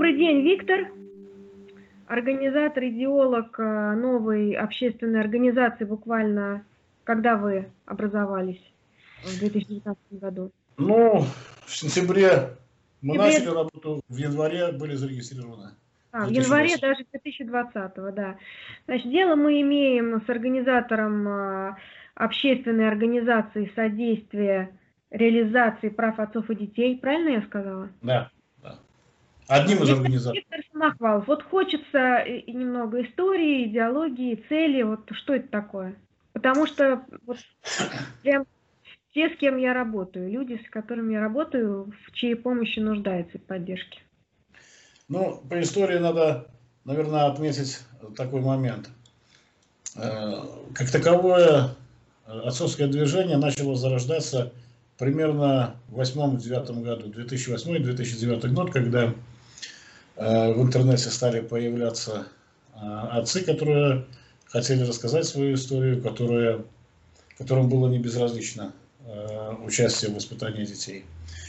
Добрый день, Виктор. Организатор, идеолог э, новой общественной организации буквально, когда вы образовались в 2019 году? Ну, в сентябре мы Сентябре... начали работу, в январе были зарегистрированы. А, в январе даже 2020, да. Значит, дело мы имеем с организатором э, общественной организации содействия реализации прав отцов и детей. Правильно я сказала? Да. Одним из организаторов. Самохвалов. Вот хочется и немного истории, идеологии, цели. Вот что это такое? Потому что вот прям те, с кем я работаю, люди, с которыми я работаю, в чьей помощи нуждаются и поддержке. Ну, по истории надо, наверное, отметить такой момент. Э, как таковое отцовское движение начало зарождаться примерно в 2008-2009 году, 2008-2009 год, когда в интернете стали появляться э, отцы, которые хотели рассказать свою историю, которые, которым было не безразлично участие в воспитании детей.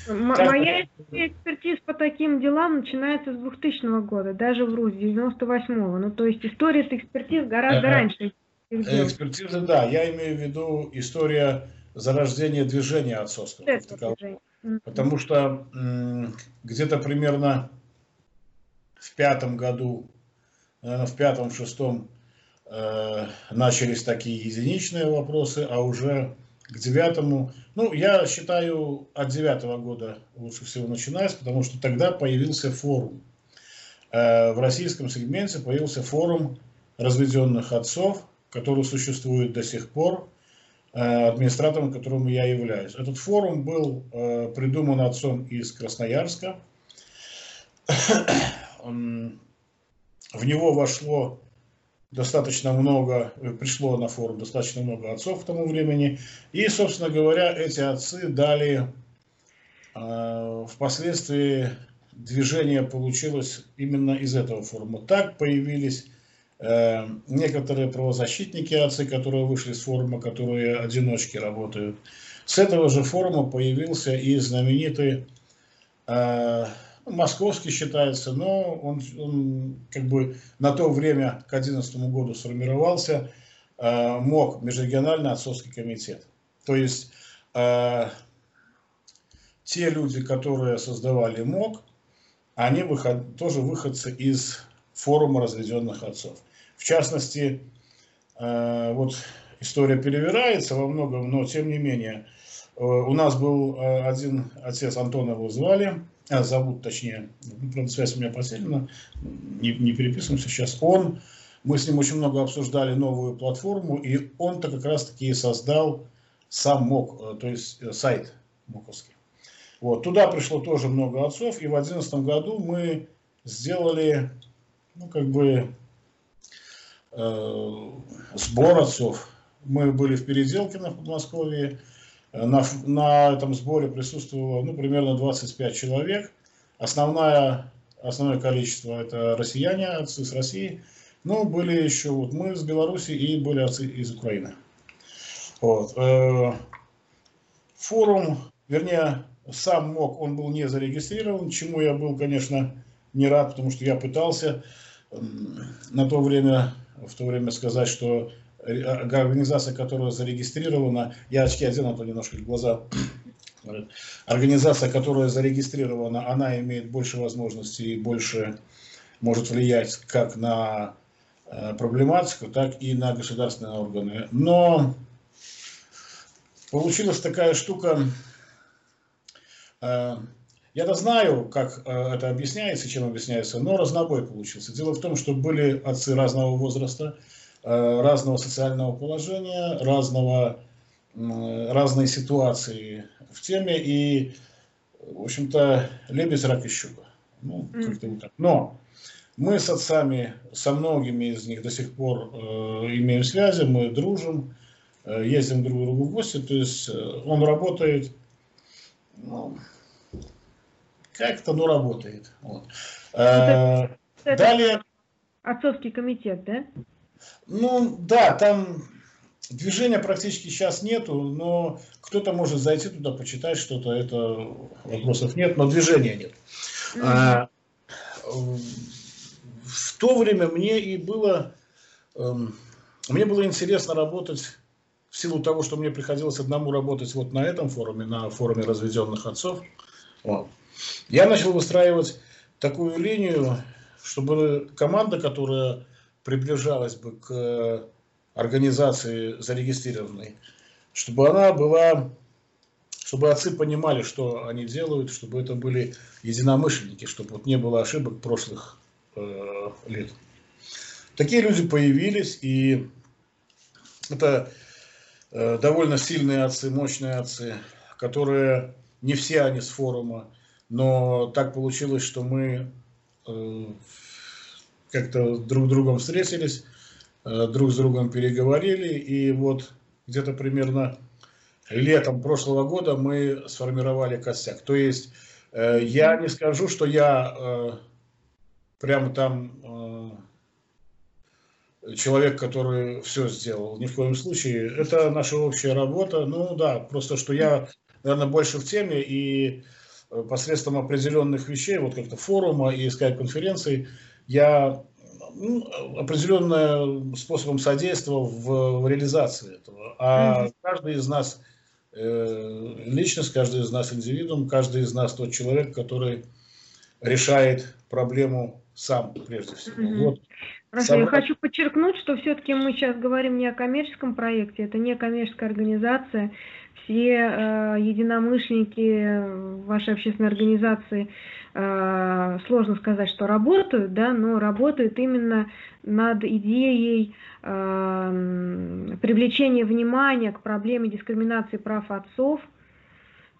Моя экспертиза по таким делам начинается с 2000 года, даже в РУС, 98-го. Ну, то есть история с экспертиз гораздо ага. раньше. Экспертиза, да. Я имею в виду история зарождения движения отцовского. Потому что где-то примерно в пятом году, наверное, в пятом, в шестом э, начались такие единичные вопросы, а уже к девятому. Ну, я считаю, от девятого года лучше всего начинать, потому что тогда появился форум. Э, в российском сегменте появился форум разведенных отцов, который существует до сих пор, э, администратором которым я являюсь. Этот форум был э, придуман отцом из Красноярска. В него вошло достаточно много, э, пришло на форум достаточно много отцов к тому времени. И, собственно говоря, эти отцы дали э, впоследствии движение получилось именно из этого форума. Так появились э, некоторые правозащитники отцы, которые вышли с форума, которые одиночки работают. С этого же форума появился и знаменитый э, московский считается, но он, он как бы на то время, к 2011 году сформировался, э, МОК, Межрегиональный отцовский комитет. То есть э, те люди, которые создавали МОК, они выход, тоже выходцы из форума разведенных отцов. В частности, э, вот история перевирается во многом, но тем не менее, э, у нас был э, один отец, Антона его звали, а, зовут точнее, ну, правда, связь у меня потеряна, не, не переписываемся сейчас, он, мы с ним очень много обсуждали новую платформу, и он-то как раз-таки создал сам МОК, э, то есть э, сайт МОКовский. Вот, туда пришло тоже много отцов, и в 2011 году мы сделали, ну, как бы, э, сбор отцов. Мы были в Переделкино в Подмосковье, на, на этом сборе присутствовало ну, примерно 25 человек. Основное, основное количество это россияне, отцы с России. Но были еще вот мы из Беларуси и были отцы из Украины. Вот. Э, форум, вернее, сам МОК, он был не зарегистрирован, чему я был, конечно, не рад, потому что я пытался на то время, в то время сказать, что организация, которая зарегистрирована, я очки одену, а то немножко глаза Организация, которая зарегистрирована, она имеет больше возможностей и больше может влиять как на э, проблематику, так и на государственные органы. Но получилась такая штука, э, я-то знаю, как э, это объясняется, чем объясняется, но разнобой получился. Дело в том, что были отцы разного возраста, разного социального положения, разного, разной ситуации в теме и, в общем-то, лебедь, рак и щука. Ну, как-то вот так. Но мы с отцами, со многими из них до сих пор э, имеем связи, мы дружим, э, ездим друг к другу в гости, то есть э, он работает, ну, как-то, ну, работает. Вот. Э, это, далее... Отцовский комитет, да? Ну, да, там движения практически сейчас нету, но кто-то может зайти туда, почитать что-то, это вопросов нет, но движения нет. Mm-hmm. в то время мне и было, эм, мне было интересно работать в силу того, что мне приходилось одному работать вот на этом форуме, на форуме разведенных отцов. Вот. Я начал выстраивать такую линию, чтобы команда, которая приближалась бы к организации зарегистрированной, чтобы она была, чтобы отцы понимали, что они делают, чтобы это были единомышленники, чтобы вот не было ошибок прошлых э, лет. Такие люди появились, и это э, довольно сильные отцы, мощные отцы, которые не все они с форума, но так получилось, что мы э, как-то друг с другом встретились, э, друг с другом переговорили, и вот где-то примерно летом прошлого года мы сформировали костяк. То есть э, я не скажу, что я э, прямо там человек, который все сделал. Ни в коем случае. Это наша общая работа. Ну да, просто что я, наверное, больше в теме и посредством определенных вещей, вот как-то форума и скайп-конференций, я ну, определенным способом содействовал в, в реализации этого. А mm-hmm. каждый из нас э, личность, каждый из нас индивидуум, каждый из нас тот человек, который решает проблему сам, прежде всего. Mm-hmm. Вот. Хорошо, Сам... я хочу подчеркнуть, что все-таки мы сейчас говорим не о коммерческом проекте, это не коммерческая организация, все э, единомышленники вашей общественной организации, э, сложно сказать, что работают, да, но работают именно над идеей э, привлечения внимания к проблеме дискриминации прав отцов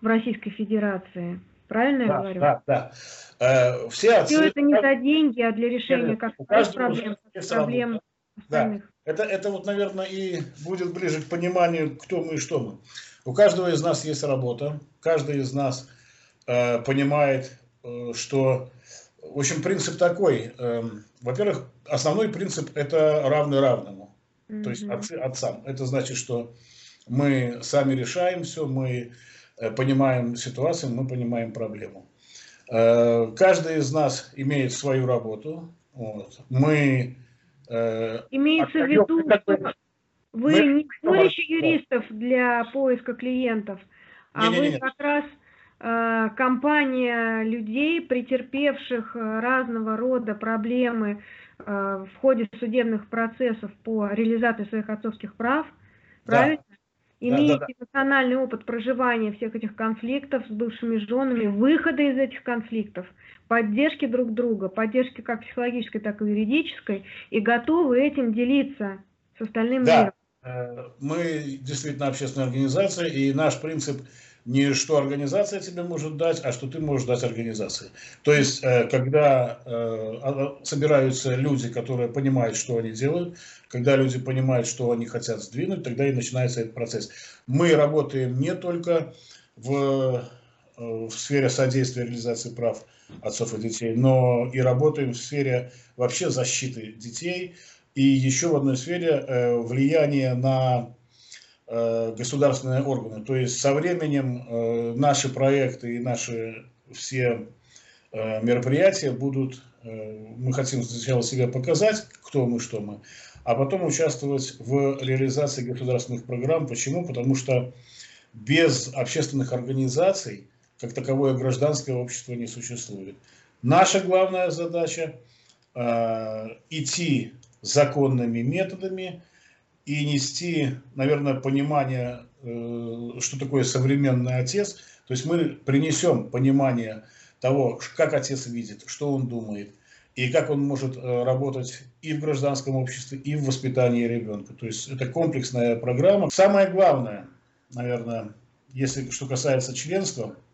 в Российской Федерации. Правильно да, я говорю? Да, да. Э, все отцы... Все это не за деньги, а для решения как проблем, проблем остальных. Да. Это, это вот, наверное, и будет ближе к пониманию, кто мы и что мы. У каждого из нас есть работа, каждый из нас э, понимает, э, что, в общем, принцип такой. Э, во-первых, основной принцип это равный равному, mm-hmm. то есть отцы отцам. Это значит, что мы сами решаем все, мы э, понимаем ситуацию, мы понимаем проблему. Э, каждый из нас имеет свою работу. Вот. Мы э, Имеется в виду, что вы мы... не сборище юристов для поиска клиентов, а не, не, не, вы как раз э, компания людей, претерпевших э, разного рода проблемы э, в ходе судебных процессов по реализации своих отцовских прав, да. правильно? Имеете да, да, да. национальный опыт проживания всех этих конфликтов с бывшими женами, выхода из этих конфликтов, поддержки друг друга, поддержки как психологической, так и юридической, и готовы этим делиться с остальным да. миром. Э, мы действительно общественная организация, и наш принцип не что организация тебе может дать, а что ты можешь дать организации. То есть, э, когда э, а, собираются люди, которые понимают, что они делают, когда люди понимают, что они хотят сдвинуть, тогда и начинается этот процесс. Мы работаем не только в, в сфере содействия реализации прав отцов и детей, но и работаем в сфере вообще защиты детей, и еще в одной сфере э, влияние на э, государственные органы. То есть со временем э, наши проекты и наши все мероприятия будут, мы хотим сначала себя показать, кто мы, что мы, а потом участвовать в реализации государственных программ. Почему? Потому что без общественных организаций, как таковое гражданское общество не существует. Наша главная задача э, идти законными методами и нести, наверное, понимание, э, что такое современный отец. То есть мы принесем понимание того, как отец видит, что он думает, и как он может э, работать и в гражданском обществе, и в воспитании ребенка. То есть это комплексная программа. Самое главное, наверное, если что касается членства –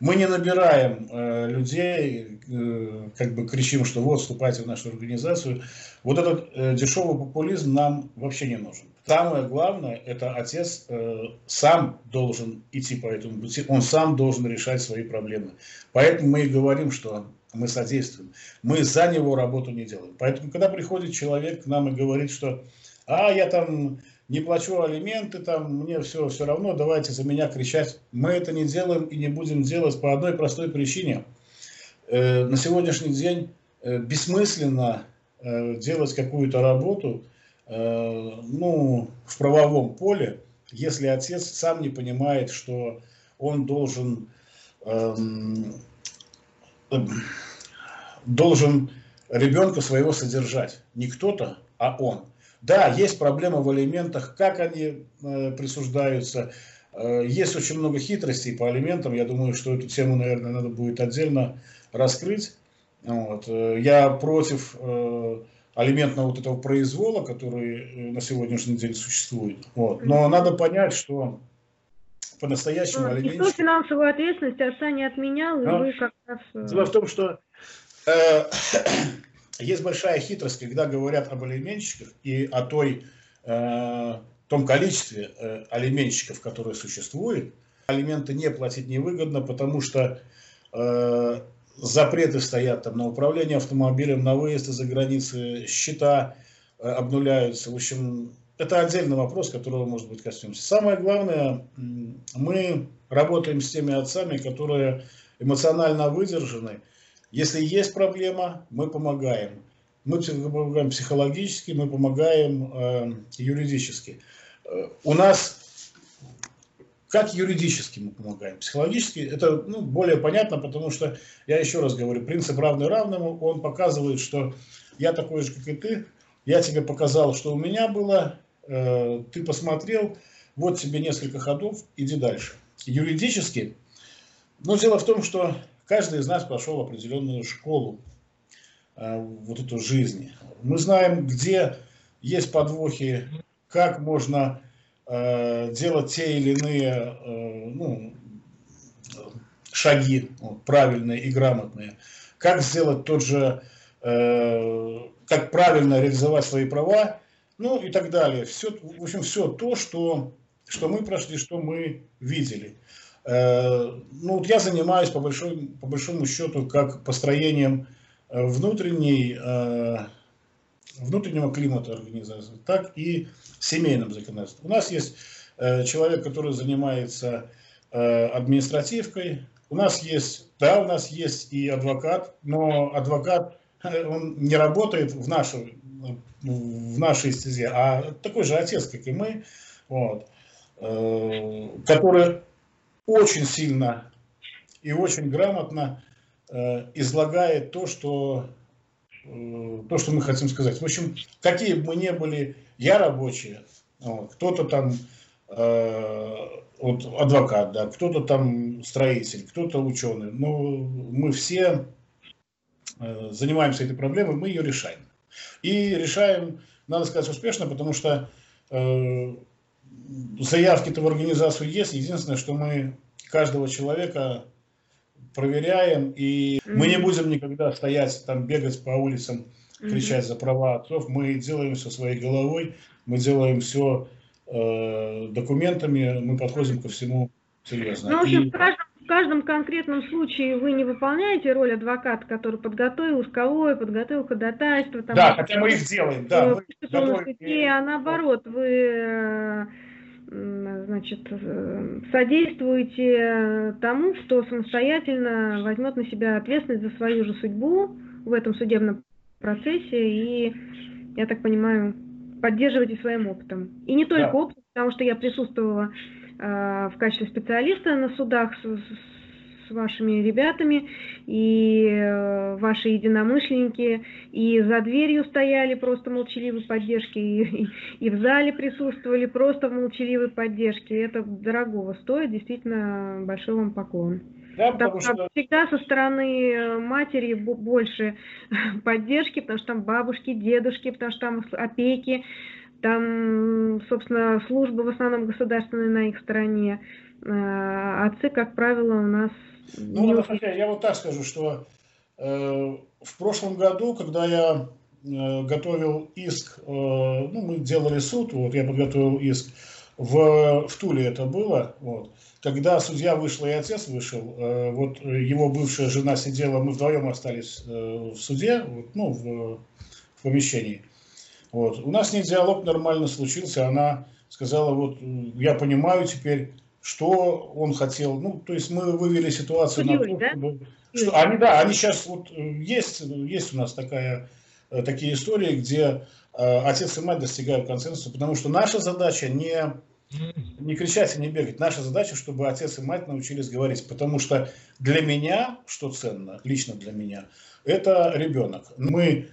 мы не набираем э, людей, э, как бы кричим, что вот, вступайте в нашу организацию. Вот этот э, дешевый популизм нам вообще не нужен. Самое главное, это отец э, сам должен идти по этому пути, он сам должен решать свои проблемы. Поэтому мы и говорим, что мы содействуем. Мы за него работу не делаем. Поэтому, когда приходит человек к нам и говорит, что а я там не плачу алименты, там, мне все, все равно, давайте за меня кричать. Мы это не делаем и не будем делать по одной простой причине. на сегодняшний день бессмысленно делать какую-то работу ну, в правовом поле, если отец сам не понимает, что он должен, эм, должен ребенка своего содержать. Не кто-то, а он. Да, есть проблема в алиментах, как они э, присуждаются. Э, есть очень много хитростей по алиментам. Я думаю, что эту тему, наверное, надо будет отдельно раскрыть. Вот. Э, я против э, алиментного вот этого произвола, который на сегодняшний день существует. Вот. Но надо понять, что по-настоящему алименщик... Никто финансовую ответственность отца не отменял, Но... и вы как раз... Дело в том, что э, есть большая хитрость, когда говорят об алименщиках и о той, э, том количестве э, алименщиков, которые существуют. Алименты не платить невыгодно, потому что э, запреты стоят там на управление автомобилем, на выезд из-за границы, счета э, обнуляются. В общем, это отдельный вопрос, которого, может быть, коснемся. Самое главное, мы работаем с теми отцами, которые эмоционально выдержаны. Если есть проблема, мы помогаем. Мы помогаем психологически, мы помогаем э, юридически. У нас как юридически мы помогаем? Психологически это ну, более понятно, потому что, я еще раз говорю, принцип равный равному, он показывает, что я такой же, как и ты, я тебе показал, что у меня было, э, ты посмотрел, вот тебе несколько ходов, иди дальше. Юридически, но дело в том, что каждый из нас прошел определенную школу э, вот эту жизни. Мы знаем, где есть подвохи, как можно Э, делать те или иные э, ну, шаги правильные и грамотные, как сделать тот же, как правильно реализовать свои права, ну и так далее. Все, в общем, все то, что, что мы прошли, что мы видели. Ну, вот я занимаюсь по, большой, по большому счету как построением внутренней внутреннего климата организации, так и семейным законодательством. У нас есть э, человек, который занимается э, административкой. У нас есть, да, у нас есть и адвокат, но адвокат, э, он не работает в нашей, в нашей стезе, а такой же отец, как и мы, вот, э, который очень сильно и очень грамотно э, излагает то, что Э, то, что мы хотим сказать. В общем, какие бы мы ни были, я рабочий, вот, кто-то там э, вот, адвокат, да, кто-то там строитель, кто-то ученый, но мы все э, занимаемся этой проблемой, мы ее решаем. И решаем, надо сказать, успешно, потому что э, заявки-то в организацию есть. Единственное, что мы каждого человека проверяем, и mm-hmm. мы не будем никогда стоять, там, бегать по улицам, кричать mm-hmm. за права отцов. Мы делаем все своей головой, мы делаем все э, документами, мы подходим ко всему серьезно. Ну, в общем, и... в, каждом, конкретном случае вы не выполняете роль адвоката, который подготовил исковое, подготовил ходатайство. Там, да, хотя мы их делаем, да. Готовим, а наоборот, вы э, значит, э, содействуете тому, что самостоятельно возьмет на себя ответственность за свою же судьбу в этом судебном процессе и, я так понимаю, поддерживаете своим опытом. И не только да. опытом, потому что я присутствовала в качестве специалиста на судах с, с вашими ребятами, и э, ваши единомышленники, и за дверью стояли просто молчаливой поддержки, и, и, и в зале присутствовали просто в молчаливой поддержке. Это дорогого стоит, действительно большой вам поклон. Да, потому что... Всегда со стороны э, матери больше поддержки, потому что там бабушки, дедушки, потому что там опеки, там, собственно, служба в основном государственная на их стороне. Э, отцы, как правило, у нас ну, не... хотя, я вот так скажу, что э, в прошлом году, когда я э, готовил иск, э, ну, мы делали суд, вот я подготовил иск, в, в Туле это было, вот, когда судья вышла и отец вышел, э, вот его бывшая жена сидела, мы вдвоем остались э, в суде, вот, ну, в, в помещении. Вот. У нас с ней диалог нормально случился, она сказала, вот, я понимаю теперь, что он хотел. Ну, то есть мы вывели ситуацию на то, да? чтобы... Что, они, да, они сейчас вот э, есть, есть у нас такая, э, такие истории, где э, отец и мать достигают консенсуса, потому что наша задача не, не кричать и не бегать. Наша задача, чтобы отец и мать научились говорить, потому что для меня, что ценно, лично для меня, это ребенок. Мы э,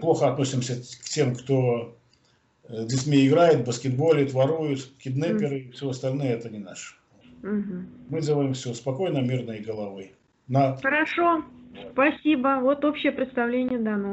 плохо относимся к тем, кто с детьми играет, баскетболит, ворует, киднеперы mm. и все остальное, это не наше. Mm-hmm. Мы делаем все спокойно, мирно и головой. На... Хорошо, спасибо. Вот общее представление дано.